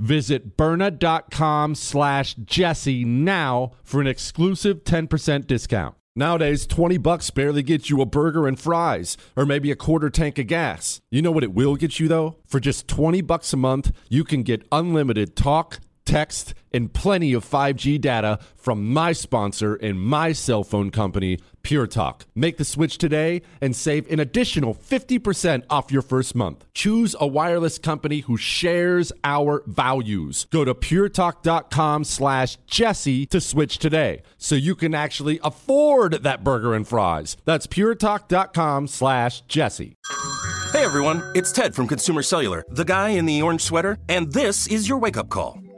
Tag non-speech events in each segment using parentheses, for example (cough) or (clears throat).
Visit Byrna.com slash Jesse now for an exclusive 10% discount. Nowadays, 20 bucks barely gets you a burger and fries, or maybe a quarter tank of gas. You know what it will get you though? For just 20 bucks a month, you can get unlimited talk, text, and plenty of 5G data from my sponsor and my cell phone company, Pure Talk. Make the switch today and save an additional 50% off your first month. Choose a wireless company who shares our values. Go to puretalk.com slash Jesse to switch today so you can actually afford that burger and fries. That's puretalk.com slash Jesse. Hey everyone, it's Ted from Consumer Cellular, the guy in the orange sweater, and this is your wake up call.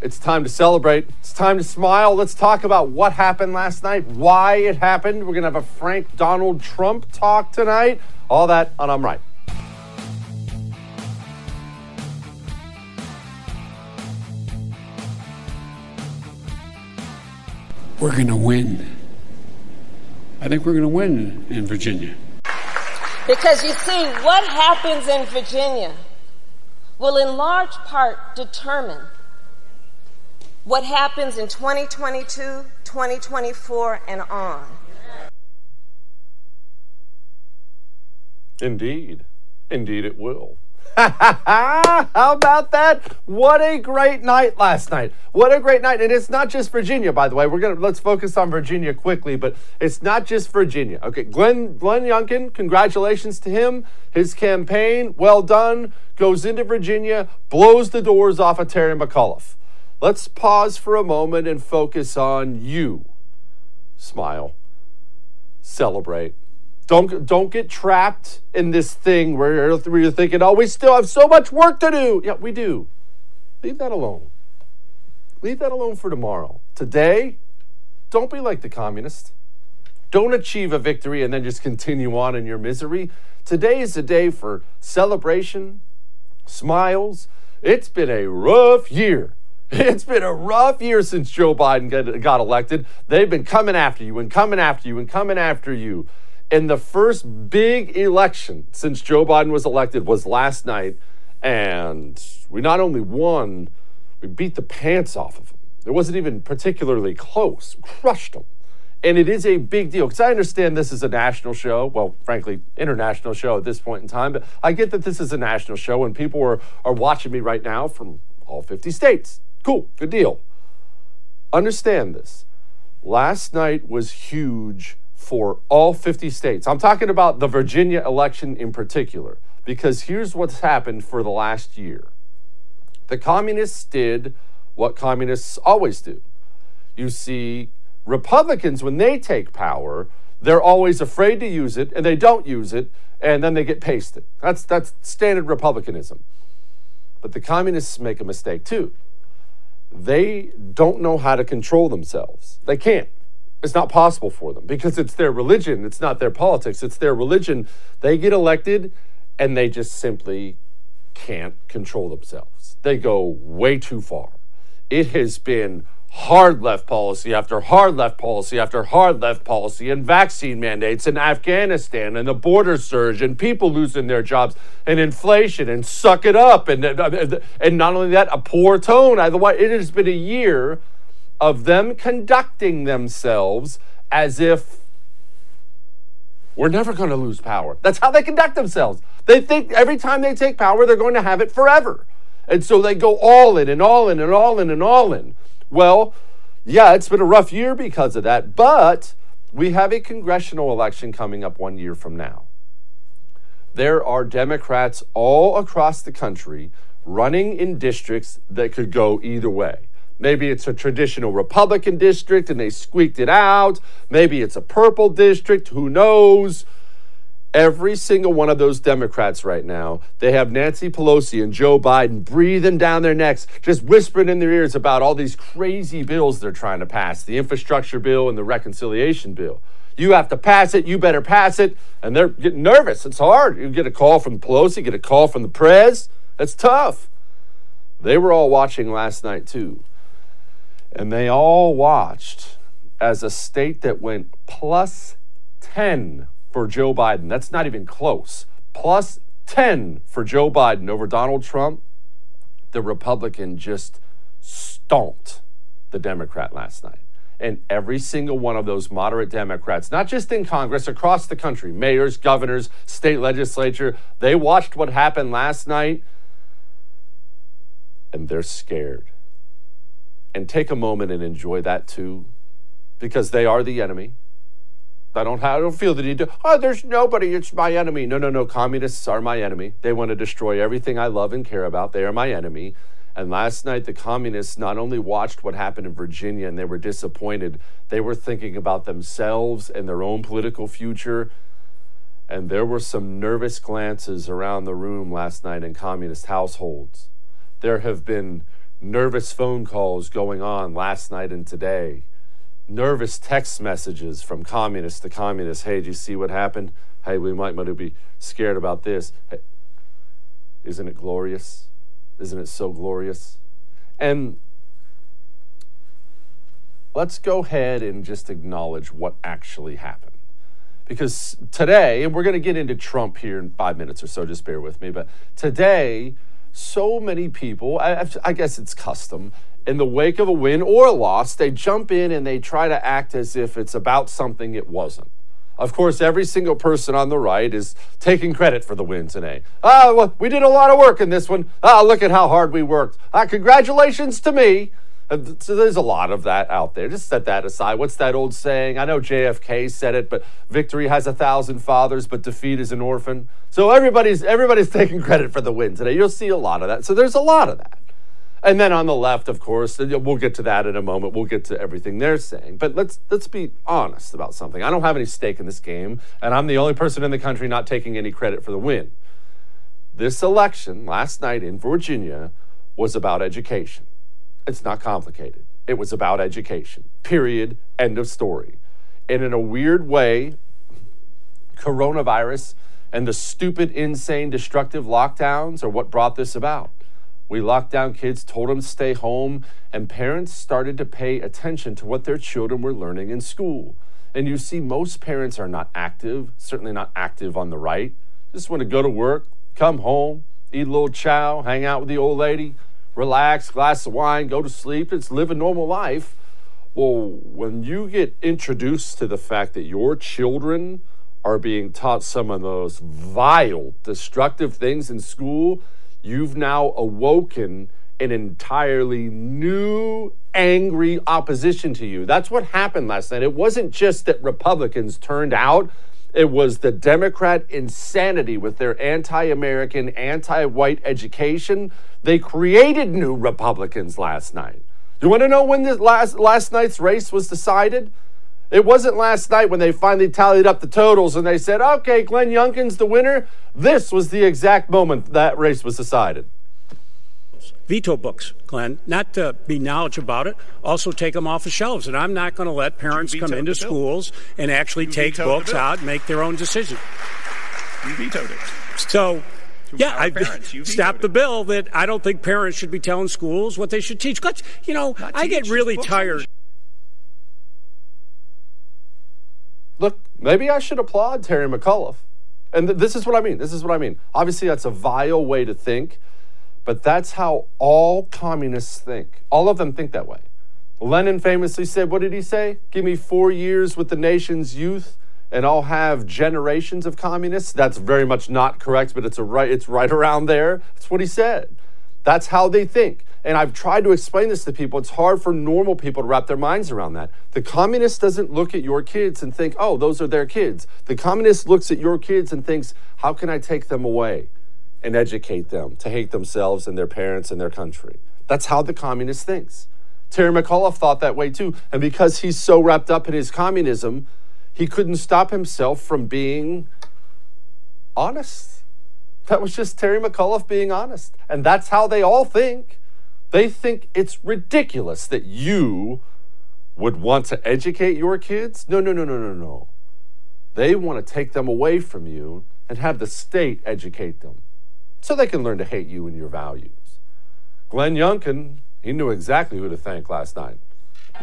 It's time to celebrate. It's time to smile. Let's talk about what happened last night, why it happened. We're going to have a Frank Donald Trump talk tonight. All that on I'm Right. We're going to win. I think we're going to win in Virginia. Because you see, what happens in Virginia will in large part determine what happens in 2022, 2024, and on. Indeed. Indeed, it will. (laughs) How about that? What a great night last night. What a great night. And it's not just Virginia, by the way. We're gonna let's focus on Virginia quickly, but it's not just Virginia. Okay, Glenn Glenn Youngkin, congratulations to him. His campaign, well done, goes into Virginia, blows the doors off of Terry McAuliffe. Let's pause for a moment and focus on you. Smile. Celebrate. Don't don't get trapped in this thing where you're, where you're thinking, "Oh, we still have so much work to do." Yeah, we do. Leave that alone. Leave that alone for tomorrow. Today, don't be like the communists. Don't achieve a victory and then just continue on in your misery. Today is a day for celebration, smiles. It's been a rough year. (laughs) It's been a rough year since Joe Biden got, elected. They've been coming after you and coming after you and coming after you. And the first big election since Joe Biden was elected was last night. And we not only won, we beat the pants off of them. It wasn't even particularly close, crushed them. And it is a big deal because I understand this is a national show. Well, frankly, international show at this point in time. But I get that this is a national show and people are, are watching me right now from all 50 states. Cool, good deal. Understand this. Last night was huge for all 50 states. I'm talking about the Virginia election in particular, because here's what's happened for the last year. The communists did what communists always do. You see, Republicans, when they take power, they're always afraid to use it and they don't use it and then they get pasted. That's that's standard republicanism. But the communists make a mistake too. They don't know how to control themselves. They can't. It's not possible for them because it's their religion, it's not their politics, it's their religion. They get elected and they just simply can't control themselves. They go way too far. It has been hard left policy after hard left policy after hard left policy and vaccine mandates in Afghanistan and the border surge and people losing their jobs and inflation and suck it up and uh, uh, and not only that a poor tone otherwise it has been a year of them conducting themselves as if we're never going to lose power. That's how they conduct themselves. They think every time they take power, they're going to have it forever. And so they go all in and all in and all in and all in. Well, yeah, it's been a rough year because of that, but we have a congressional election coming up one year from now. There are Democrats all across the country running in districts that could go either way. Maybe it's a traditional Republican district and they squeaked it out. Maybe it's a purple district. Who knows? Every single one of those Democrats right now, they have Nancy Pelosi and Joe Biden breathing down their necks, just whispering in their ears about all these crazy bills they're trying to pass the infrastructure bill and the reconciliation bill. You have to pass it, you better pass it. And they're getting nervous. It's hard. You get a call from Pelosi, get a call from the press. That's tough. They were all watching last night, too. And they all watched as a state that went plus 10 for Joe Biden. That's not even close. Plus 10 for Joe Biden over Donald Trump. The Republican just stomped the Democrat last night. And every single one of those moderate Democrats, not just in Congress, across the country, mayors, governors, state legislature, they watched what happened last night and they're scared and take a moment and enjoy that too, because they are the enemy. I don't, have, I don't feel the need to, oh, there's nobody, it's my enemy. No, no, no, communists are my enemy. They want to destroy everything I love and care about. They are my enemy. And last night, the communists not only watched what happened in Virginia and they were disappointed, they were thinking about themselves and their own political future. And there were some nervous glances around the room last night in communist households. There have been nervous phone calls going on last night and today, nervous text messages from communists to communists. Hey, do you see what happened? Hey, we might to be scared about this. Hey, isn't it glorious? Isn't it so glorious? And let's go ahead and just acknowledge what actually happened. Because today, and we're going to get into Trump here in five minutes or so, just bear with me, but today, so many people, I, I, guess it's custom, in the wake of a win or a loss, they jump in and they try to act as if it's about something it wasn't. Of course, every single person on the right is taking credit for the win today. Ah, well, we did a lot of work in this one. Ah, look at how hard we worked. Ah, congratulations to me. So there's a lot of that out there. Just set that aside. What's that old saying? I know JFK said it, but victory has a thousand fathers, but defeat is an orphan. So everybody's everybody's (laughs) taking credit for the win today. You'll see a lot of that. So there's a lot of that. And then on the left, of course, we'll get to that in a moment. We'll get to everything they're saying. But let's let's be honest about something. I don't have any stake in this game, and I'm the only person in the country not taking any credit for the win. This election last night in Virginia was about education. It's not complicated. It was about education. Period. End of story. And in a weird way, coronavirus and the stupid, insane, destructive lockdowns are what brought this about. We locked down kids, told them to stay home, and parents started to pay attention to what their children were learning in school. And you see, most parents are not active, certainly not active on the right. Just want to go to work, come home, eat a little chow, hang out with the old lady, relax, glass of wine, go to sleep, it's live a normal life. Well, when you get introduced to the fact that your children are being taught some of those vile, destructive things in school, you've now awoken an entirely new, angry opposition to you. That's what happened last night. It wasn't just that Republicans turned out it was the Democrat insanity with their anti American, anti white education. They created new Republicans last night. You want to know when the last, last night's race was decided? It wasn't last night when they finally tallied up the totals and they said, okay, Glenn Youngkin's the winner. This was the exact moment that race was decided. Veto books, Glenn, not to be knowledge about it, also take them off the shelves. And I'm not going to let parents come into schools and actually You take books out and make their own decision. You vetoed it. So, yeah, empower I parents. (laughs) You stopped the bill that I don't think parents should be telling schools what they should teach. 'Cause, you know, I get really books on tired. Look, maybe I should applaud Terry McAuliffe. And th- this is what I mean. This is what I mean. Obviously, that's a vile way to think, but that's how all communists think. All of them think that way. Lenin famously said, What did he say? Give me four years with the nation's youth, and I'll have generations of communists. That's very much not correct, but it's, a right, it's right around there. That's what he said. That's how they think. And I've tried to explain this to people. It's hard for normal people to wrap their minds around that. The communist doesn't look at your kids and think, oh, those are their kids. The communist looks at your kids and thinks, how can I take them away and educate them to hate themselves and their parents and their country? That's how the communist thinks. Terry McAuliffe thought that way too. And because he's so wrapped up in his communism, he couldn't stop himself from being honest. That was just Terry McAuliffe being honest. And that's how they all think. They think it's ridiculous that you would want to educate your kids. No, no, no, no, no, no. They want to take them away from you and have the state educate them so they can learn to hate you and your values. Glenn Youngkin, he knew exactly who to thank last night.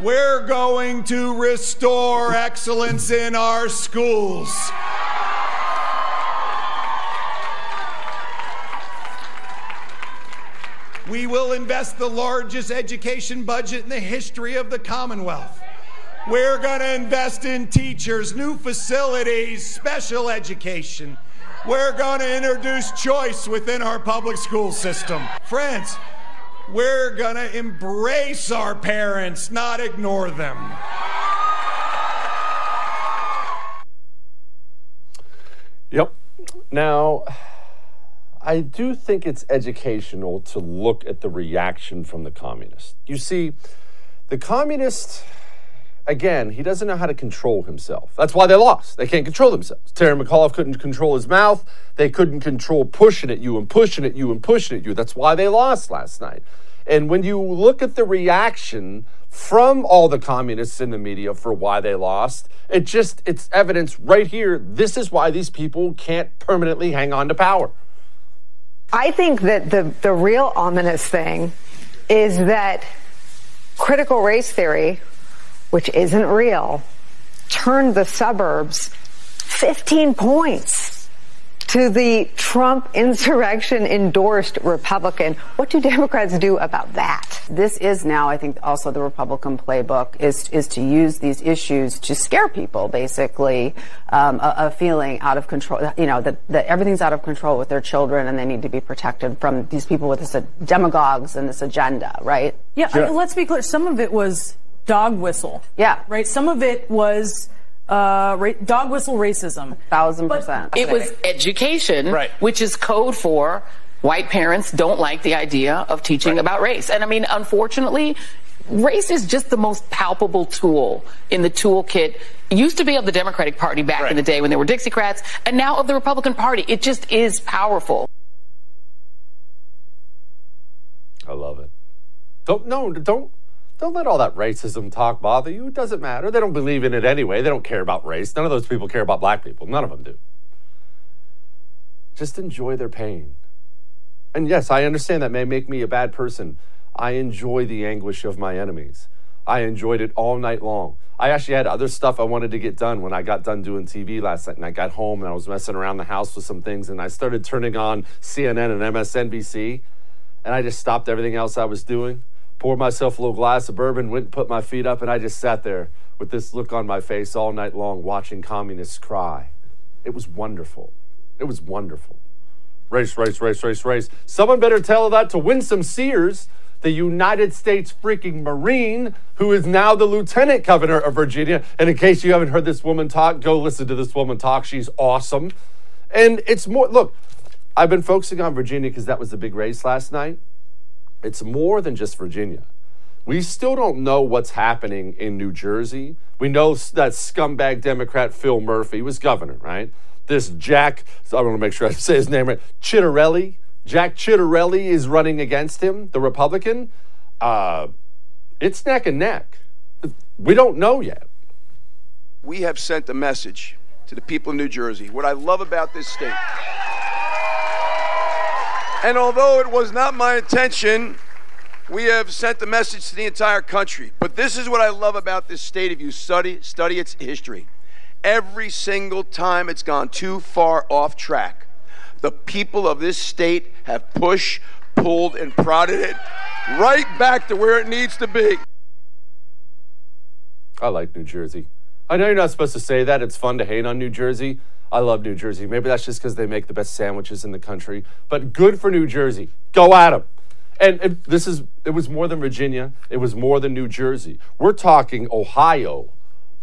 We're going to restore excellence in our schools. We will invest the largest education budget in the history of the Commonwealth. We're going to invest in teachers, new facilities, special education. We're going to introduce choice within our public school system. Friends, we're going to embrace our parents, not ignore them. Yep. Now, I do think it's educational to look at the reaction from the communist. You see, the communist, again, he doesn't know how to control himself. That's why they lost. They can't control themselves. Terry McAuliffe couldn't control his mouth. They couldn't control pushing at you and pushing at you and pushing at you. That's why they lost last night. And when you look at the reaction from all the communists in the media for why they lost, it just it's evidence right here. This is why these people can't permanently hang on to power. I think that the, the real ominous thing is that critical race theory, which isn't real, turned the suburbs 15 points to the Trump insurrection endorsed Republican. What do Democrats do about that? This is now, I think, also the Republican playbook is is to use these issues to scare people, basically, um, a, a feeling out of control. You know that, that everything's out of control with their children, and they need to be protected from these people with this uh, demagogues and this agenda, right? Yeah, I let's be clear. Some of it was dog whistle. Yeah. Right? Some of it was uh, ra- dog whistle racism. Thousand percent. It was education, Right. which is code for white parents don't like the idea of teaching about race. And I mean, unfortunately, race is just the most palpable tool in the toolkit. It used to be of the Democratic Party back in the day when they were Dixiecrats, and now of the Republican Party. It just is powerful. I love it. Don't no, don't don't let all that racism talk bother you. It doesn't matter. They don't believe in it anyway. They don't care about race. None of those people care about black people. None of them do. Just enjoy their pain. And yes, I understand that may make me a bad person. I enjoy the anguish of my enemies. I enjoyed it all night long. I actually had other stuff I wanted to get done when I got done doing TV last night and I got home and I was messing around the house with some things and I started turning on CNN and MSNBC and I just stopped everything else I was doing, poured myself a little glass of bourbon, went and put my feet up, and I just sat there with this look on my face all night long watching communists cry. It was wonderful. It was wonderful. Race, race, race, race, race. Someone better tell that to Winsome Sears, the United States freaking Marine, who is now the Lieutenant Governor of Virginia. And in case you haven't heard this woman talk, go listen to this woman talk. She's awesome. And it's more, look, I've been focusing on Virginia because that was the big race last night. It's more than just Virginia. We still don't know what's happening in New Jersey. We know that scumbag Democrat Phil Murphy was governor, right? This Jack, I want to make sure I (laughs) say his name right, Ciattarelli. Jack Ciattarelli is running against him, the Republican. Uh, it's neck and neck. We don't know yet. We have sent a message to the people of New Jersey. What I love about this state. And although it was not my intention, we have sent a message to the entire country. But this is what I love about this state of you study study its history. Every single time it's gone too far off track, the people of this state have pushed, pulled, and prodded it right back to where it needs to be. I like New Jersey. I know you're not supposed to say that. It's fun to hate on New Jersey. I love New Jersey. Maybe that's just because they make the best sandwiches in the country. But good for New Jersey. Go at them. And, and this is, it was more than Virginia. It was more than New Jersey. We're talking Ohio,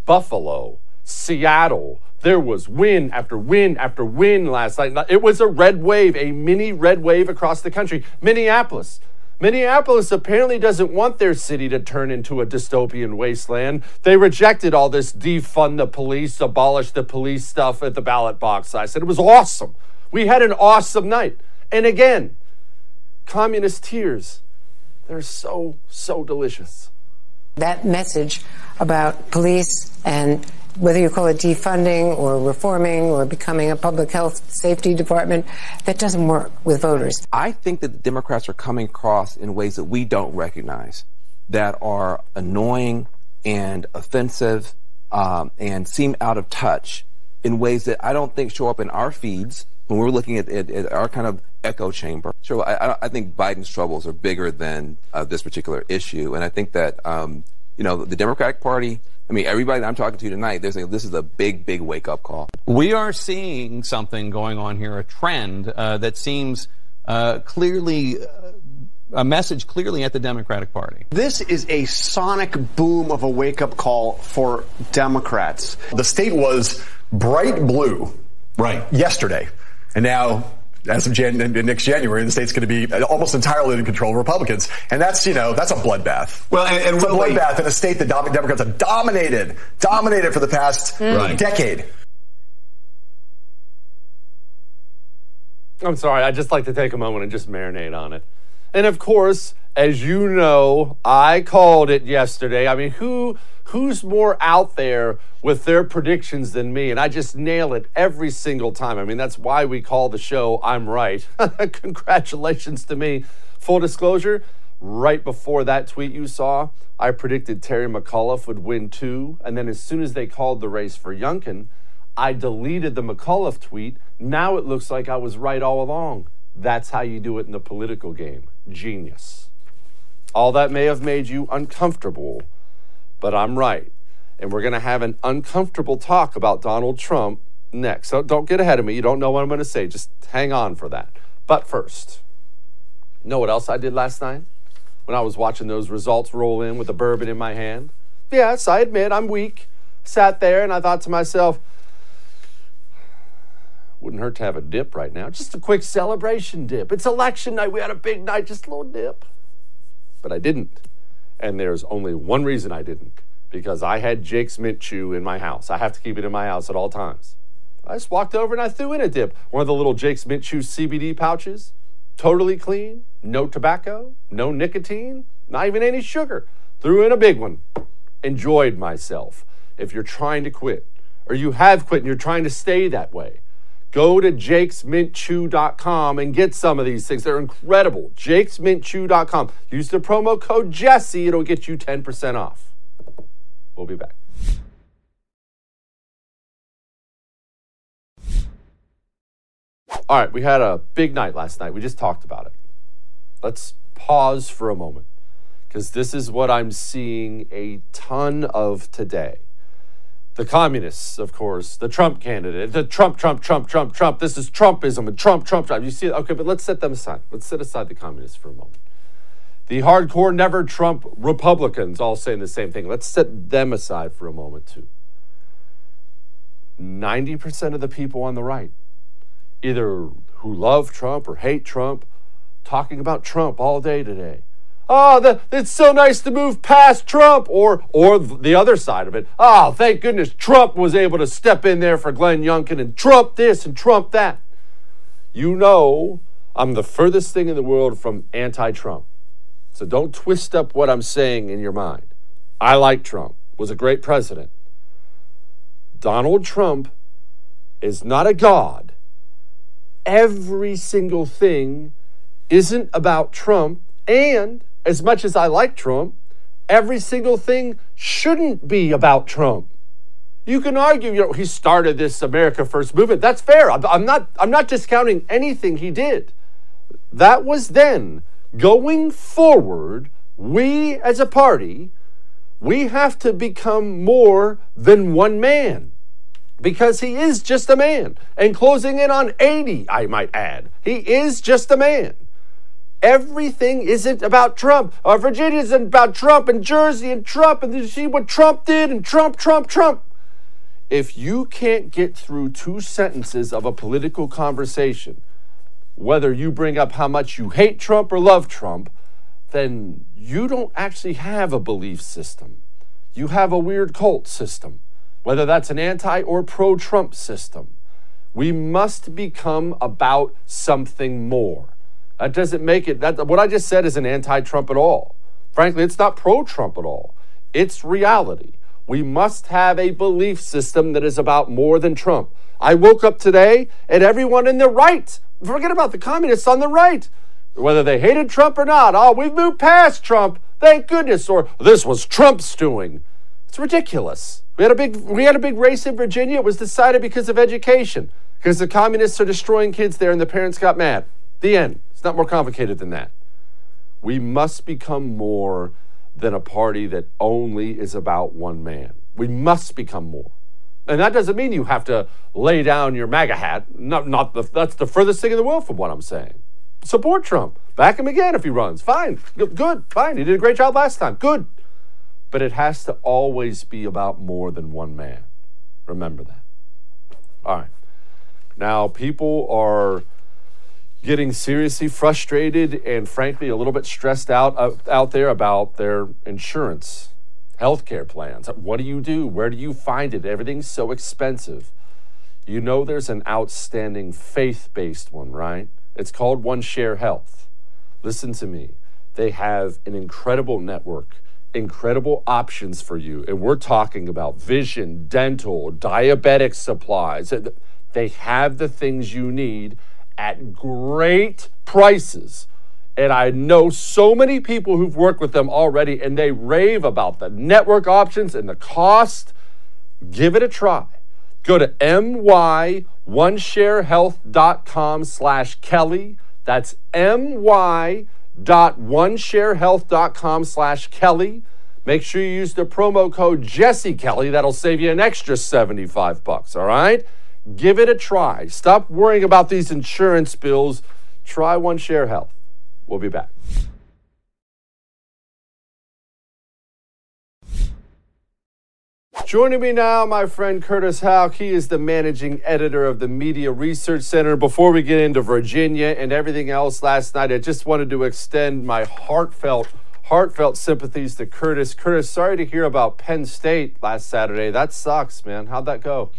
Buffalo, Seattle. There was win after win after win last night. It was a red wave, a mini red wave across the country. Minneapolis. Minneapolis apparently doesn't want their city to turn into a dystopian wasteland. They rejected all this defund the police, abolish the police stuff at the ballot box. I said it was awesome. We had an awesome night. And again, communist tears. They're so, so delicious. That message about police and whether you call it defunding or reforming or becoming a public health safety department, that doesn't work with voters. I think that the Democrats are coming across in ways that we don't recognize that are annoying and offensive um, and seem out of touch in ways that I don't think show up in our feeds when we're looking at, at, at our kind of echo chamber. So I, I think Biden's troubles are bigger than uh, this particular issue. And I think that, um, you know, the Democratic Party I mean, everybody I'm talking to tonight, they're saying this is a big, big wake up call. We are seeing something going on here, a trend uh, that seems uh, clearly. Uh, a message clearly at the Democratic Party. This is a sonic boom of a wake up call for Democrats. The state was bright blue right yesterday. And now as of Jan- next January, the state's going to be almost entirely in control of Republicans, and that's you know that's a bloodbath. Well, and, and it's a bloodbath in a state that Democrats have dominated, dominated for the past mm. decade. I'm sorry. I'd just like to take a moment and just marinate on it. And of course, as you know, I called it yesterday. I mean, who who's more out there with their predictions than me? And I just nail it every single time. I mean, that's why we call the show I'm Right. (laughs) Congratulations to me. Full disclosure, right before that tweet you saw, I predicted Terry McAuliffe would win too. And then as soon as they called the race for Youngkin, I deleted the McAuliffe tweet. Now it looks like I was right all along. That's how you do it in the political game. Genius. All that may have made you uncomfortable but I'm right. And we're going to have an uncomfortable talk about Donald Trump next. So don't get ahead of me. You don't know what I'm going to say. Just hang on for that. But first, know what else I did last night when I was watching those results roll in with a bourbon in my hand? Yes, I admit I'm weak. Sat there and I thought to myself, wouldn't hurt to have a dip right now. Just a quick celebration dip. It's election night. We had a big night, just a little dip. But I didn't. And there's only one reason I didn't because I had Jake's Mint Chew in my house. I have to keep it in my house at all times. I just walked over and I threw in a dip. One of the little Jake's Mint Chew CBD pouches, totally clean, no tobacco, no nicotine, not even any sugar. Threw in a big one. Enjoyed myself. If you're trying to quit, or you have quit and you're trying to stay that way, Go to jakesmintchew.com and get some of these things. They're incredible. jakesmintchew.com. Use the promo code Jesse. It'll get you 10% off. We'll be back. All right, we had a big night last night. We just talked about it. Let's pause for a moment because this is what I'm seeing a ton of today the communists, of course, the Trump candidate, the Trump, Trump, Trump, Trump, Trump. This is Trumpism and Trump, Trump, Trump. You see? Okay, but let's set them aside. Let's set aside the communists for a moment. The hardcore, never Trump Republicans all saying the same thing. Let's set them aside for a moment, too. 90% of the people on the right, either who love Trump or hate Trump, talking about Trump all day today. Oh, the, it's so nice to move past Trump, or or the other side of it. Oh, thank goodness Trump was able to step in there for Glenn Youngkin and Trump this and Trump that. You know, I'm the furthest thing in the world from anti-Trump. So don't twist up what I'm saying in your mind. I like Trump. Was a great president. Donald Trump is not a god. Every single thing isn't about Trump. And as much as I like Trump, every single thing shouldn't be about Trump. You can argue, you know, he started this America First movement. That's fair. I'm not, I'm not discounting anything he did. That was then. Going forward, we as a party, we have to become more than one man because he is just a man. And closing in on 80, I might add. He is just a man. Everything isn't about Trump. Uh, Virginia isn't about Trump and Jersey and Trump and you see what Trump did and Trump, Trump, Trump. If you can't get through two sentences of a political conversation, whether you bring up how much you hate Trump or love Trump, then you don't actually have a belief system. You have a weird cult system, whether that's an anti or pro Trump system. We must become about something more. That doesn't make it that what I just said is an anti-Trump at all. Frankly, it's not pro-Trump at all. It's reality. We must have a belief system that is about more than Trump. I woke up today and everyone in the right, forget about the communists on the right, whether they hated Trump or not. Oh, we've moved past Trump. Thank goodness. Or this was Trump's doing. It's ridiculous. We had a big we had a big race in Virginia. It was decided because of education. Because the communists are destroying kids there and the parents got mad. The end. It's not more complicated than that. We must become more than a party that only is about one man. We must become more. And that doesn't mean you have to lay down your MAGA hat. Not, not the, that's the furthest thing in the world from what I'm saying. Support Trump. Back him again if he runs. Fine. Good. Fine. He did a great job last time. Good. But it has to always be about more than one man. Remember that. All right. Now, people are getting seriously frustrated and frankly a little bit stressed out uh, out there about their insurance healthcare plans. What do you do? Where do you find it? Everything's so expensive. You know there's an outstanding faith-based one right? It's called one share health. Listen to me. They have an incredible network incredible options for you and we're talking about vision dental diabetic supplies. They have the things you need at great prices. And I know so many people who've worked with them already and they rave about the network options and the cost. Give it a try. Go to my1sharehealth.com slash Kelly. That's my.onesharehealth.com slash Kelly. Make sure you use the promo code Jesse Kelly. That'll save you an extra 75 bucks, all right? Give it a try. Stop worrying about these insurance bills. Try One Share Health. We'll be back. Joining me now, my friend Curtis Houck. He is the managing editor of the Media Research Center. Before we get into Virginia and everything else last night, I just wanted to extend my heartfelt, heartfelt sympathies to Curtis. Curtis, sorry to hear about Penn State last Saturday. That sucks, man. How'd that go?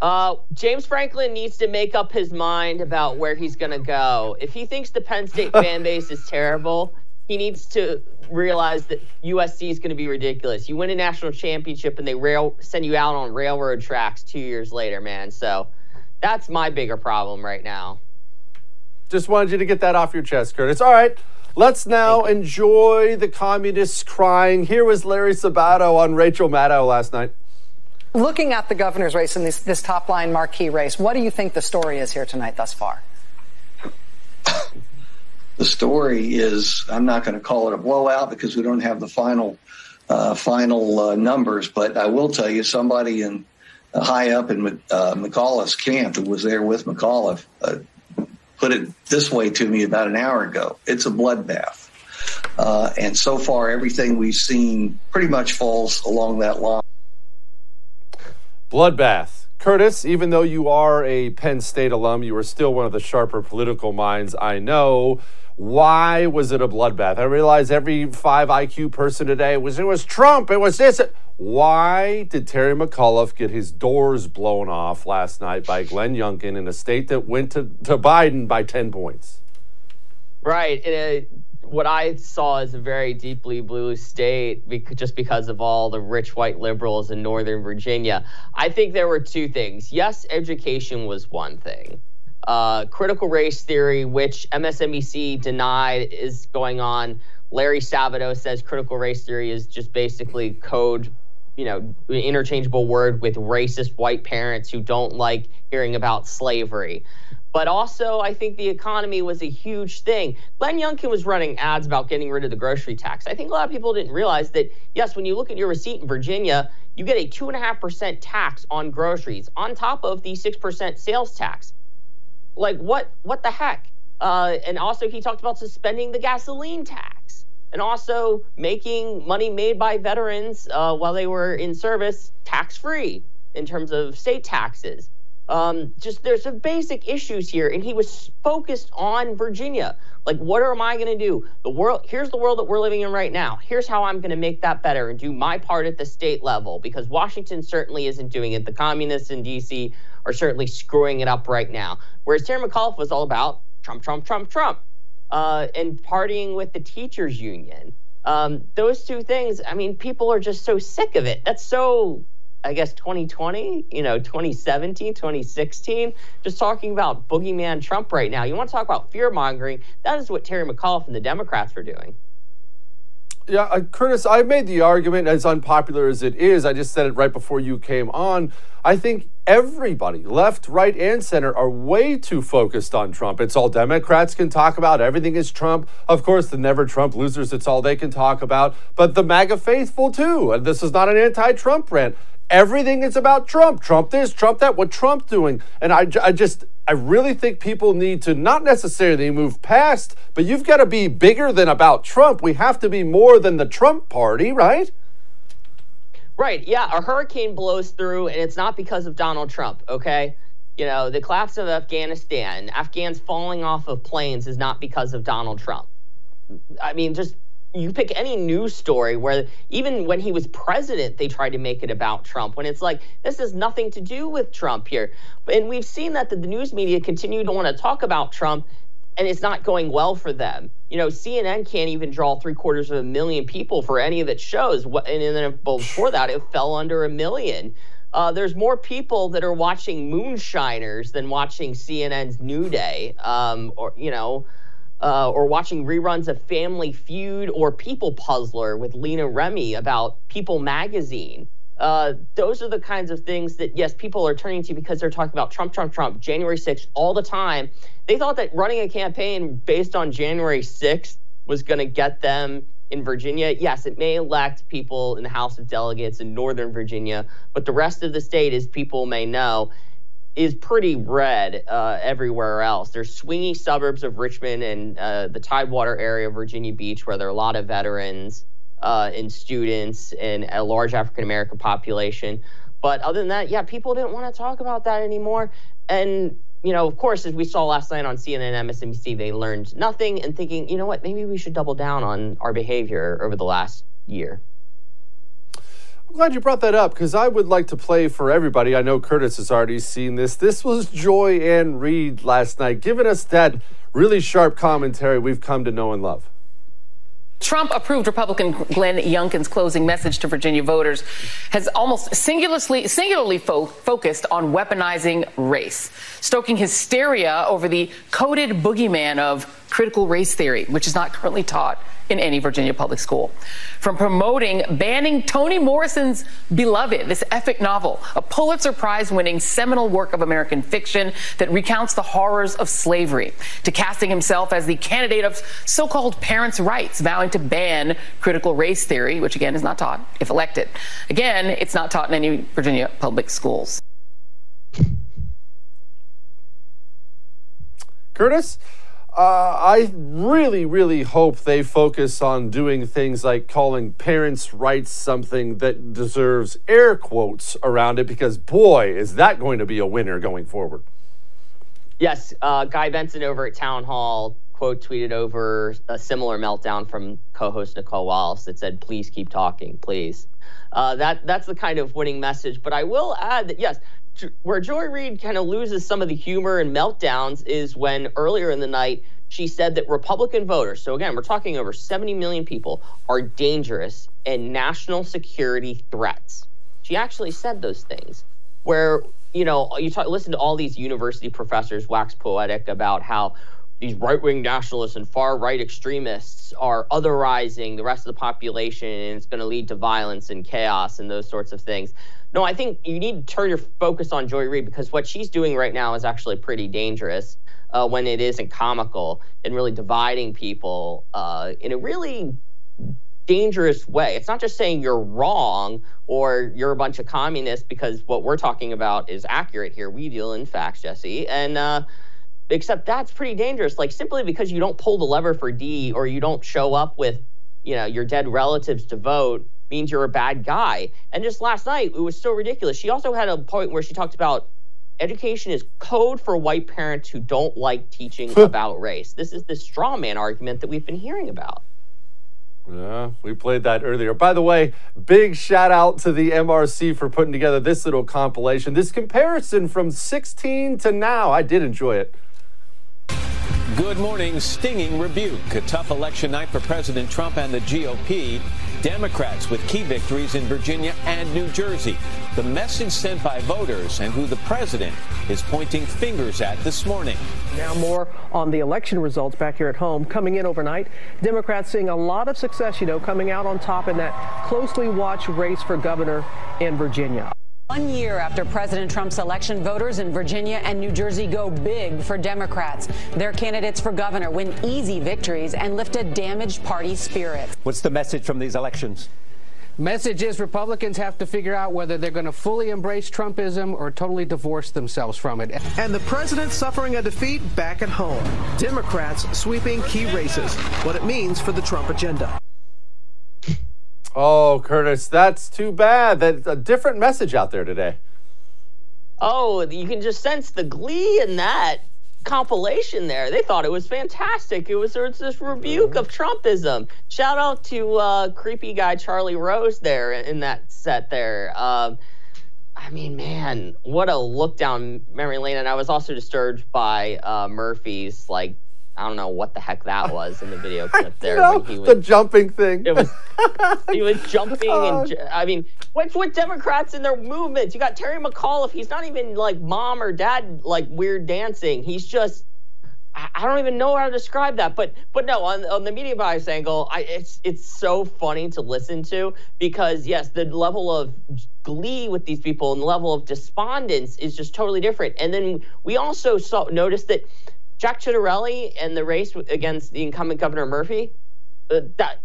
Uh, James Franklin needs to make up his mind about where he's going to go. If he thinks the Penn State (laughs) fan base is terrible, he needs to realize that USC is going to be ridiculous. You win a national championship and they rail send you out on railroad tracks two years later, man. So that's my bigger problem right now. Just wanted you to get that off your chest, Curtis. All right. Let's now enjoy the communists crying. Here was Larry Sabato on Rachel Maddow last night. Looking at the governor's race and this, this top line marquee race, what do you think the story is here tonight thus far? The story is I'm not going to call it a blowout because we don't have the final uh, final uh, numbers, but I will tell you somebody in uh, high up in uh, McAuliffe's camp who was there with McAuliffe uh, put it this way to me about an hour ago. It's a bloodbath. Uh, and so far, everything we've seen pretty much falls along that line. Bloodbath. Curtis, even though you are a Penn State alum, you are still one of the sharper political minds I know. Why was it a bloodbath? I realize every five IQ person today was it was Trump, it was this. Why did Terry McAuliffe get his doors blown off last night by Glenn Youngkin in a state that went to, to Biden by 10 points? Right. It, what I saw is a very deeply blue state because, just because of all the rich white liberals in Northern Virginia. I think there were two things. Yes, education was one thing. Uh, critical race theory, which MSNBC denied is going on. Larry Sabato says critical race theory is just basically code, you know, interchangeable word with racist white parents who don't like hearing about slavery. But also, I think the economy was a huge thing. Glenn Youngkin was running ads about getting rid of the grocery tax. I think a lot of people didn't realize that, yes, when you look at your receipt in Virginia, you get a 2.5% tax on groceries on top of the 6% sales tax. Like, what, what the heck? Uh, and also, he talked about suspending the gasoline tax and also making money made by veterans uh, while they were in service tax free in terms of state taxes. Um, just there's some basic issues here, and he was focused on Virginia. Like, what am I going to do? The world here's the world that we're living in right now. Here's how I'm going to make that better and do my part at the state level because Washington certainly isn't doing it. The communists in D.C. are certainly screwing it up right now. Whereas Terry McAuliffe was all about Trump, Trump, Trump, Trump, uh, and partying with the teachers union. Um, those two things. I mean, people are just so sick of it. That's so I guess 2020, you know, 2017, 2016, just talking about boogeyman Trump right now. You want to talk about fear mongering? That is what Terry McAuliffe and the Democrats were doing. Yeah, uh, Curtis, I made the argument, as unpopular as it is, I just said it right before you came on. I think everybody, left, right, and center, are way too focused on Trump. It's all Democrats can talk about. Everything is Trump. Of course, the never Trump losers, it's all they can talk about. But the MAGA faithful, too. And this is not an anti Trump rant. Everything is about Trump. Trump this, Trump that. What Trump doing? And I, I just, I really think people need to not necessarily move past, but you've got to be bigger than about Trump. We have to be more than the Trump party, right? Right. Yeah. A hurricane blows through, and it's not because of Donald Trump. Okay. You know, the collapse of Afghanistan, Afghans falling off of planes is not because of Donald Trump. I mean, just you pick any news story where even when he was president, they tried to make it about Trump when it's like, this has nothing to do with Trump here. And we've seen that the, news media continue to want to talk about Trump and it's not going well for them. You know, CNN can't even draw three quarters of a million people for any of its shows. And then before that, it fell under a million. Uh, there's more people that are watching Moonshiners than watching CNN's New Day, um, or you know, uh, or watching reruns of Family Feud or People Puzzler with Leah Remini about People Magazine. Uh, those are the kinds of things that, yes, people are turning to because they're talking about Trump, Trump, Trump, January 6th all the time. They thought that running a campaign based on January 6th was going to get them in Virginia. Yes, it may elect people in the House of Delegates in Northern Virginia, but the rest of the state, as people may know, is pretty red uh, everywhere else. There's swingy suburbs of Richmond and uh, the Tidewater area of Virginia Beach where there are a lot of veterans uh, and students and a large African American population. But other than that, yeah, people didn't want to talk about that anymore. And you know, of course, as we saw last night on CNN and MSNBC, they learned nothing and thinking, you know what, maybe we should double down on our behavior over the last year. I'm glad you brought that up because I would like to play for everybody. I know Curtis has already seen this. This was Joy Ann Reid last night, giving us that really sharp commentary we've come to know and love. Trump approved Republican Glenn Youngkin's closing message to Virginia voters has almost singularly, singularly fo- focused on weaponizing race, stoking hysteria over the coded boogeyman of critical race theory, which is not currently taught in any Virginia public school. From promoting banning Toni Morrison's Beloved, this epic novel, a Pulitzer Prize winning seminal work of American fiction that recounts the horrors of slavery, to casting himself as the candidate of so called parents' rights, vowing to ban critical race theory, which again is not taught if elected. Again, it's not taught in any Virginia public schools. Curtis? I really, really hope they focus on doing things like calling parents' rights something that deserves air quotes around it, because boy, is that going to be a winner going forward. Yes, uh, Guy Benson over at Town Hall quote tweeted over a similar meltdown from co-host Nicolle Wallace that said, "Please keep talking, please." Uh, that that's the kind of winning message. But I will add that yes, where Joy Reid kind of loses some of the humor and meltdowns is when earlier in the night she said that Republican voters, so again, we're talking over 70 million people, are dangerous and national security threats. She actually said those things. Where, you know, you talk, listen to all these university professors wax poetic about how these right wing nationalists and far right extremists are otherizing the rest of the population and it's going to lead to violence and chaos and those sorts of things. No, I think you need to turn your focus on Joy Reid because what she's doing right now is actually pretty dangerous uh, when it isn't comical and really dividing people uh, in a really dangerous way. It's not just saying you're wrong or you're a bunch of communists because what we're talking about is accurate here. We deal in facts, Jesse. And uh, except that's pretty dangerous. Like simply because you don't pull the lever for D or you don't show up with, you know, your dead relatives to vote means you're a bad guy. And just last night, it was so ridiculous. She also had a point where she talked about education is code for white parents who don't like teaching about race. This is the straw man argument that we've been hearing about. Yeah, we played that earlier. By the way, big shout out to the MRC for putting together this little compilation, this comparison from 16 to now. I did enjoy it. Good morning. Stinging rebuke. A tough election night for President Trump and the GOP. Democrats with key victories in Virginia and New Jersey. The message sent by voters and who the president is pointing fingers at this morning. Now, more on the election results back here at home. Coming in overnight, Democrats seeing a lot of success, you know, coming out on top in that closely watched race for governor in Virginia. One year after President Trump's election, voters in Virginia and New Jersey go big for Democrats. Their candidates for governor win easy victories and lift a damaged party spirit. What's the message from these elections? Message is Republicans have to figure out whether they're going to fully embrace Trumpism or totally divorce themselves from it. And the president suffering a defeat back at home. Democrats sweeping key races. What it means for the Trump agenda. Oh, Curtis, that's too bad. That's a different message out there today. Oh, you can just sense the glee in that compilation there. They thought it was fantastic. It was, it was this rebuke of Trumpism. Shout out to uh, creepy guy Charlie Rose there in that set there. Um, I mean, man, what a look down memory lane. And I was also disturbed by uh, Murphy's like I don't know what the heck that was in the video (laughs) clip there. No, he was, the jumping thing. It was (laughs) he was jumping and oh. I mean, what's with Democrats and their movements? You got Terry McAuliffe. He's not even like mom or dad like weird dancing. He's just I don't even know how to describe that, but but no, on on the media bias angle, I, it's it's so funny to listen to because yes, the level of glee with these people and the level of despondence is just totally different. And then we also saw noticed that Jack Ciattarelli and the race against the incumbent Governor Murphy, uh, that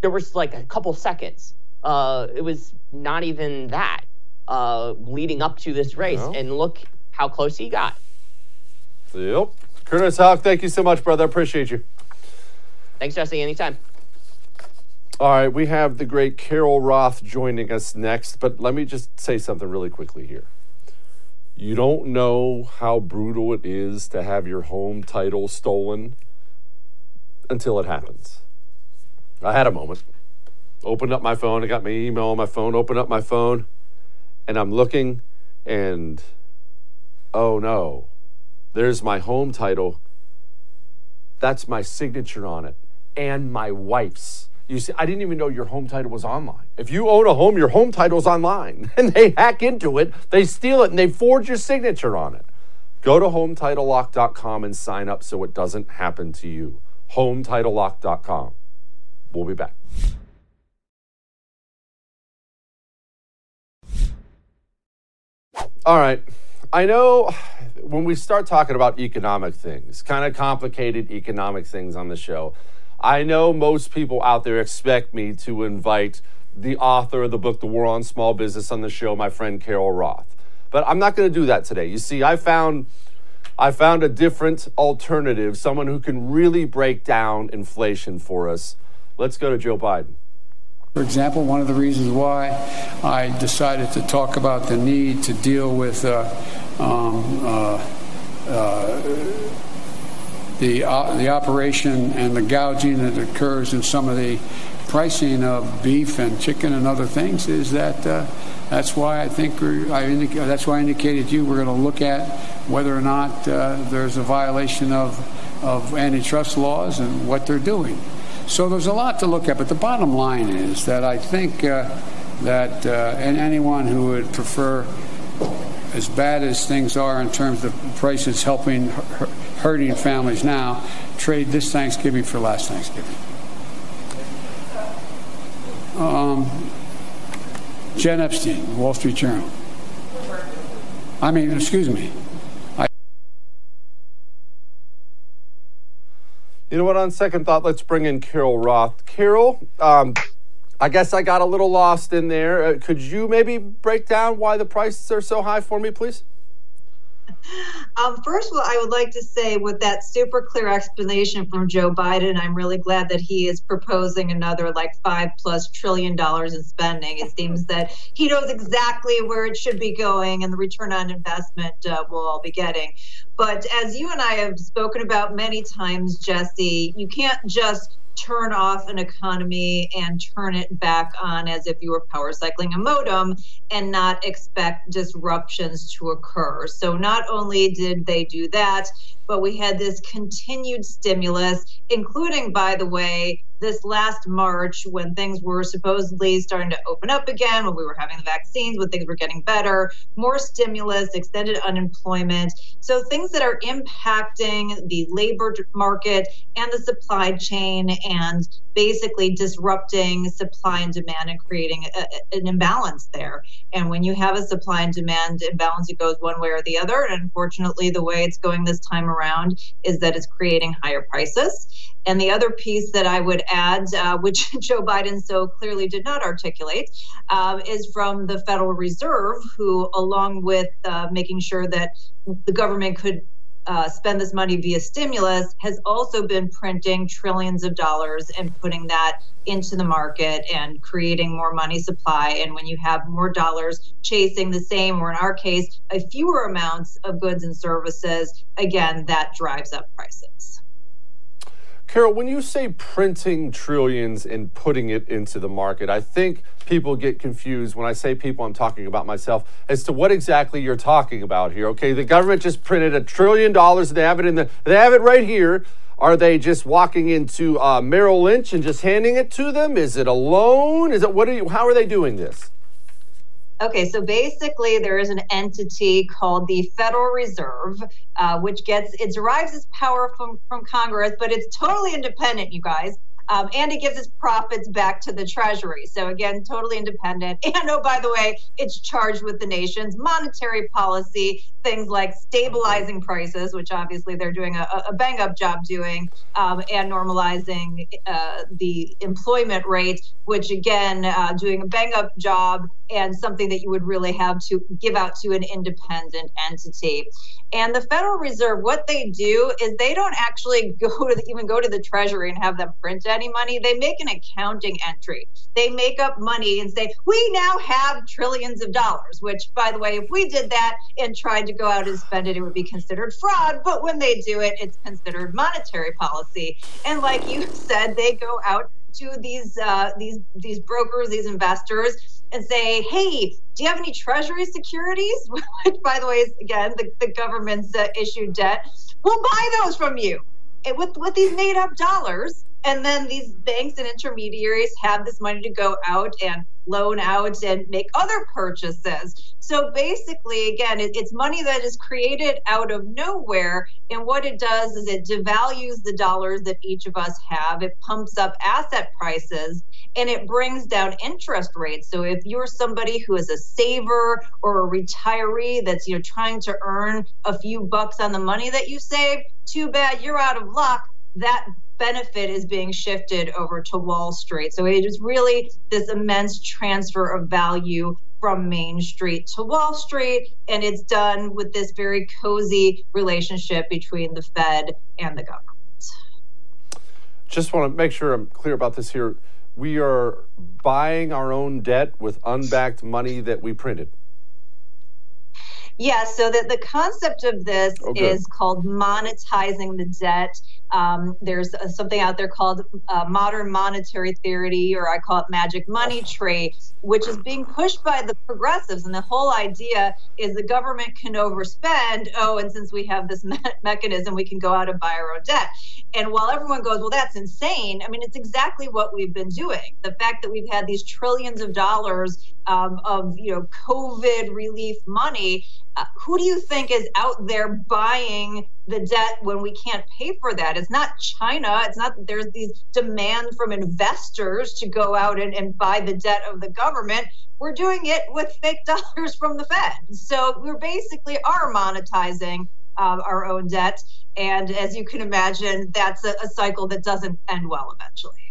there was like a couple seconds. Uh, it was not even that uh, leading up to this race, no. and look how close he got. Yep. Curtis Houck, thank you so much, brother. Appreciate you. Thanks, Jesse. Anytime. All right, we have the great Carol Roth joining us next, but let me just say something really quickly here. You don't know how brutal it is to have your home title stolen until it happens. I had a moment. Opened up my phone, I got my email on my phone, opened up my phone, and I'm looking, and oh no, there's my home title. That's my signature on it, and my wife's. You see, I didn't even know your home title was online. If you own a home, your home title's online. (laughs) And they hack into it, they steal it, and they forge your signature on it. Go to HometitleLock.com and sign up so it doesn't happen to you. HometitleLock.com. We'll be back. All right. I know (sighs) when we start talking about economic things, kind of complicated economic things on the show, I know most people out there expect me to invite the author of the book, The War on Small Business, on the show, my friend Carol Roth. But I'm not going to do that today. You see, I found I found a different alternative, someone who can really break down inflation for us. Let's go to Joe Biden. For example, one of the reasons why I decided to talk about the need to deal with uh, um, uh, uh, the uh, the operation and the gouging that occurs in some of the pricing of beef and chicken and other things is that uh, that's why I think I indica- that's why I indicated to you we're going to look at whether or not uh, there's a violation of of antitrust laws and what they're doing. So there's a lot to look at, but the bottom line is that I think uh, that uh, and anyone who would prefer as bad as things are in terms of prices helping hurting families now, trade this Thanksgiving for last Thanksgiving. Um, Jen Epstein, Wall Street Journal. I mean, excuse me. I- you know what? On second thought, let's bring in Carol Roth. Carol, um, I guess I got a little lost in there. Uh, could you maybe break down why the prices are so high for me, please? Um, first of all, I would like to say, with that super clear explanation from Joe Biden, I'm really glad that he is proposing another like five plus trillion dollars in spending. It seems that he knows exactly where it should be going and the return on investment uh, we'll all be getting. But as you and I have spoken about many times, Jesse, you can't just turn off an economy and turn it back on as if you were power cycling a modem and not expect disruptions to occur. So, not only did they do that, but we had this continued stimulus, including, by the way, this last March when things were supposedly starting to open up again, when we were having the vaccines, when things were getting better, more stimulus, extended unemployment. So things that are impacting the labor market and the supply chain and basically disrupting supply and demand and creating a, an imbalance there. And when you have a supply and demand imbalance, it goes one way or the other. And unfortunately, the way it's going this time around is that it's creating higher prices. And the other piece that I would add, uh, which (laughs) Joe Biden so clearly did not articulate, uh, is from the Federal Reserve, who, along with uh, making sure that the government could uh, spend this money via stimulus has also been printing trillions of dollars and putting that into the market and creating more money supply. And when you have more dollars chasing the same, or in our case, a fewer amounts of goods and services, again, that drives up prices. Carol, when you say printing trillions and putting it into the market, I think people get confused. When I say people, I'm talking about myself as to what exactly you're talking about here. Okay, the government just printed a trillion dollars. They have it in the. They have it right here. Are they just walking into uh, Merrill Lynch and just handing it to them? Is it a loan? Is it what are you? How are they doing this? Okay, so basically, there is an entity called the Federal Reserve, uh, which gets it derives its power from from Congress, but it's totally independent, you guys. Um, and it gives its profits back to the Treasury. So again, totally independent. (laughs) And oh, by the way, it's charged with the nation's monetary policy, things like stabilizing prices, which obviously they're doing a, a bang up job doing, um, and normalizing uh, the employment rate, which again, uh, doing a bang up job and something that you would really have to give out to an independent entity. And the Federal Reserve, what they do is they don't actually (laughs) go to even go to the Treasury and have them print any money. They make an accounting entry. They make up money and say, we now have trillions of dollars, which, by the way, if we did that and tried to go out and spend it, it would be considered fraud. But when they do it, it's considered monetary policy. And like you (laughs) said, they go out to these uh, these these brokers, these investors, and say, "Hey, do you have any Treasury securities?" (laughs) Which, by the way, is again the, the government's uh, issued debt. We'll buy those from you and with with these made up dollars. And then these banks and intermediaries have this money to go out and loan out and make other purchases. So basically, again, it, it's money that is created out of nowhere. And what it does is it devalues the dollars that each of us have, it pumps up asset prices, and it brings down interest rates. So if you're somebody who is a saver or a retiree that's you know trying to earn a few bucks on the money that you save, too bad you're out of luck. That benefit is being shifted over to Wall Street. So it is really this immense transfer of value from Main Street to Wall Street. And it's done with this very cozy relationship between the Fed and the government. Just want to make sure I'm clear about this here. We are buying our own debt with unbacked money that we printed. Yeah, so the, the concept of this Okay. is called monetizing the debt. Um, there's uh, something out there called uh, modern monetary theory, or I call it magic money tree, which is being pushed by the progressives. And the whole idea is the government can overspend. Oh, and since we have this (laughs) me- mechanism, we can go out and buy our own debt. And while everyone goes, well, that's insane, I mean, it's exactly what we've been doing. The fact that we've had these trillions of dollars um, of, you know, COVID relief money, who do you think is out there buying the debt when we can't pay for that? It's not China. It's not there's these demand from investors to go out and, and buy the debt of the government. We're doing it with fake (laughs) dollars from the Fed. So we're basically are monetizing um, our own debt. And as you can imagine, that's a, a cycle that doesn't end well eventually.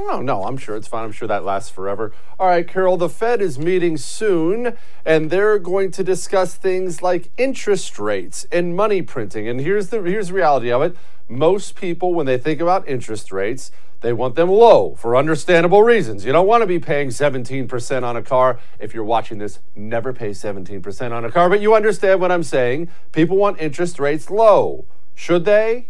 Oh, no, I'm sure it's fine. I'm sure that lasts forever. All right, Carol, the Fed is meeting soon, and they're going to discuss things like interest rates and money printing. And here's the here's the reality of it. Most people, when they think about interest rates, they want them low for understandable reasons. You don't want to be paying 17% on a car. If you're watching this, never pay 17% on a car, but you understand what I'm saying. People want interest rates low. Should they?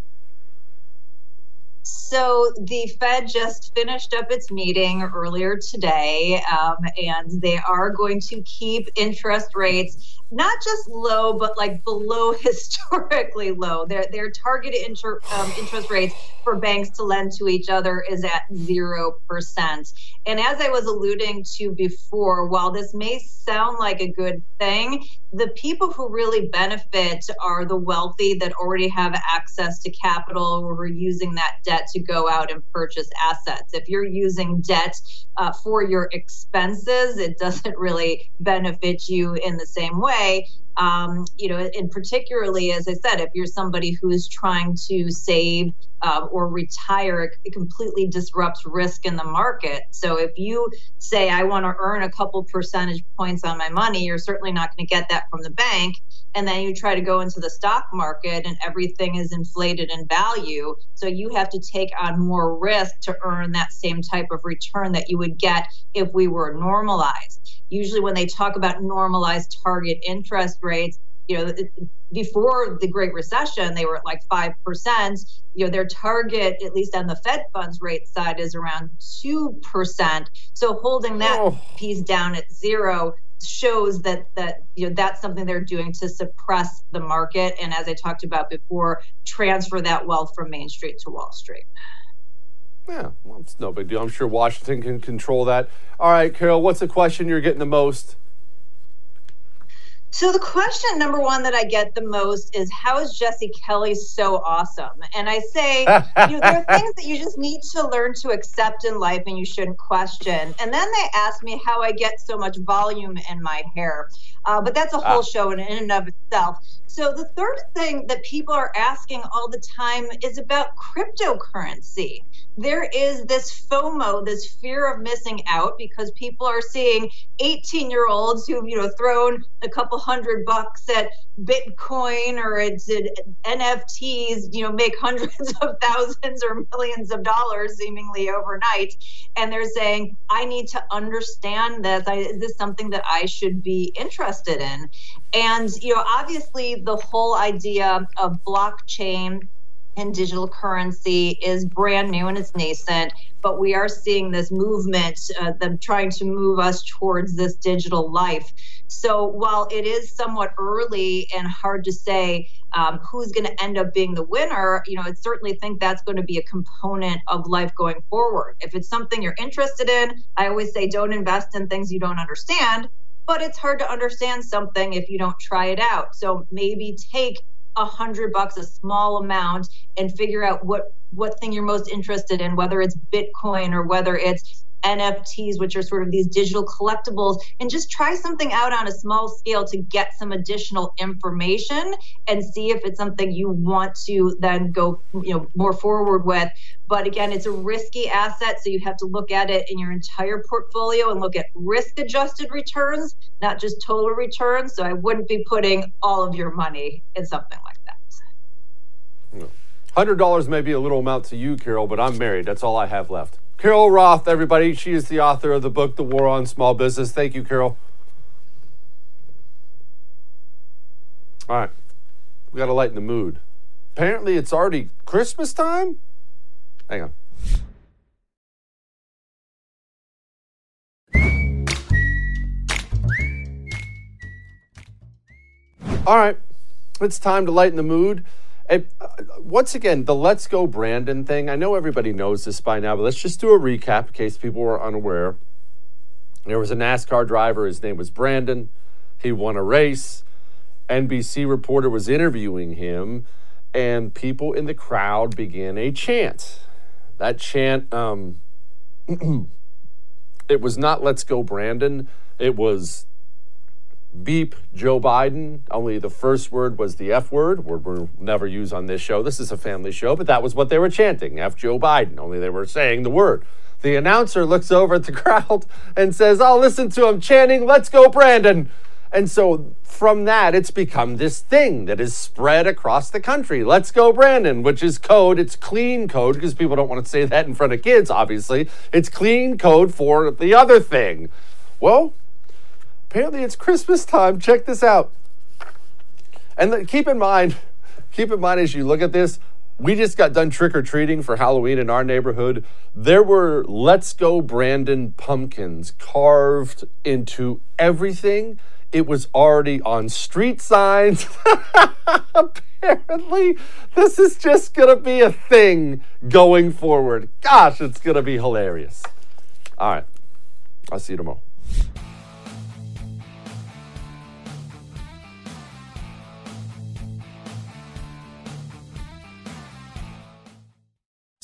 So the Fed just finished up its meeting earlier today, um, and they are going to keep interest rates not just low, but like below (laughs) historically low. Their their target inter, um, interest rates for banks to lend to each other is at zero percent. And as I was alluding to before, while this may sound like a good thing, the people who really benefit are the wealthy that already have access to capital or are using that debt to go out and purchase assets. If you're using debt uh, for your expenses, it doesn't really benefit you in the same way. Um, you know, and particularly, as I said, if you're somebody who is trying to save uh, or retire, it, completely disrupts risk in the market. So if you say, I want to earn a couple percentage points on my money, you're certainly not going to get that from the bank. And then you try to go into the stock market and everything is inflated in value. So you have to take on more risk to earn that same type of return that you would get if we were normalized. Usually, when they talk about normalized target interest rates, you know, before the Great Recession, they were at like 5%. You know, their target, at least on the Fed funds rate side, is around 2%. So holding that oh. piece down at zero shows that that you know that's something they're doing to suppress the market and as i talked about before transfer that wealth from main street to wall street Yeah, well, it's no big deal. I'm sure Washington can control that. All right, Carol, what's the question you're getting the most? So the question number one that I get the most is how is Jesse Kelly so awesome? And I say, (laughs) you know, there are things that you just need to learn to accept in life and you shouldn't question. And then they ask me how I get so much volume in my hair. Uh, but that's a whole Ah. show in, in and of itself. So the third thing that people are asking all the time is about cryptocurrency. There is this FOMO, this fear of missing out, because people are seeing 18 year olds who've, you know, thrown a couple hundred bucks at Bitcoin or it's at NFTs, you know, make hundreds of thousands or millions of dollars seemingly overnight. And they're saying, I need to understand this. I, is this something that I should be interested in? And, you know, obviously the whole idea of blockchain and digital currency is brand new and it's nascent, but we are seeing this movement, uh, them trying to move us towards this digital life. So while it is somewhat early and hard to say um, who's going to end up being the winner, you know, I certainly think that's going to be a component of life going forward. If it's something you're interested in, I always say don't invest in things you don't understand. But it's hard to understand something if you don't try it out. So maybe take a hundred bucks, a small amount, and figure out what what thing you're most interested in, whether it's Bitcoin or whether it's NFTs, which are sort of these digital collectibles, and just try something out on a small scale to get some additional information and see if it's something you want to then go, you know, more forward with. But again, it's a risky asset, so you have to look at it in your entire portfolio and look at risk-adjusted returns, not just total returns. So I wouldn't be putting all of your money in something like that. Hundred dollars may be a little amount to you, Carol, but I'm married. That's all I have left. Carol Roth, everybody. She is the author of the book, The War on Small Business. Thank you, Carol. All right. We got to lighten the mood. Apparently, it's already Christmas time. Hang on. All right. It's time to lighten the mood. Uh, once again, the Let's Go Brandon thing. I know everybody knows this by now, but let's just do a recap in case people were unaware. There was a NASCAR driver. His name was Brandon. He won a race. NBC reporter was interviewing him, and people in the crowd began a chant. That chant, um, (clears throat) it was not "Let's Go Brandon." It was beep Joe Biden. Only the first word was the F word, word we'll never use on this show. This is a family show, but that was what they were chanting F Joe Biden. Only they were saying the word. The announcer looks over at the (laughs) crowd and says, I'll listen to him chanting, Let's go, Brandon. And so from that, it's become this thing that is spread across the country. Let's go, Brandon, which is code. It's clean code because people don't want to say that in front of kids, obviously. It's clean code for the other thing. Well, apparently it's Christmas time. Check this out. And keep in mind, keep in mind as you look at this, we just got done trick or treating for Halloween in our neighborhood. There were Let's Go Brandon pumpkins carved into everything it was already on street signs. (laughs) Apparently, this is just going to be a thing going forward. Gosh, it's going to be hilarious. All right. I'll see you tomorrow.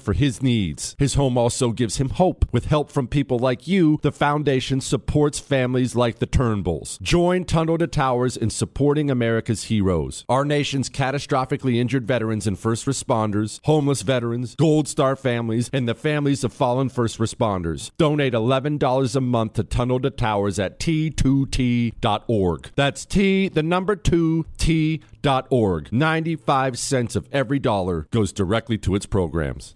for his needs. His home also gives him hope. With help from people like you, the foundation supports families like the Turnbulls. Join Tunnel to Towers in supporting America's heroes. Our nation's catastrophically injured veterans and first responders, homeless veterans, Gold Star families, and the families of fallen first responders. Donate $11 a month to Tunnel to Towers at t2t.org. That's T, the number 2, T.org. 95 cents of every dollar goes directly to its programs.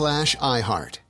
slash iHeart.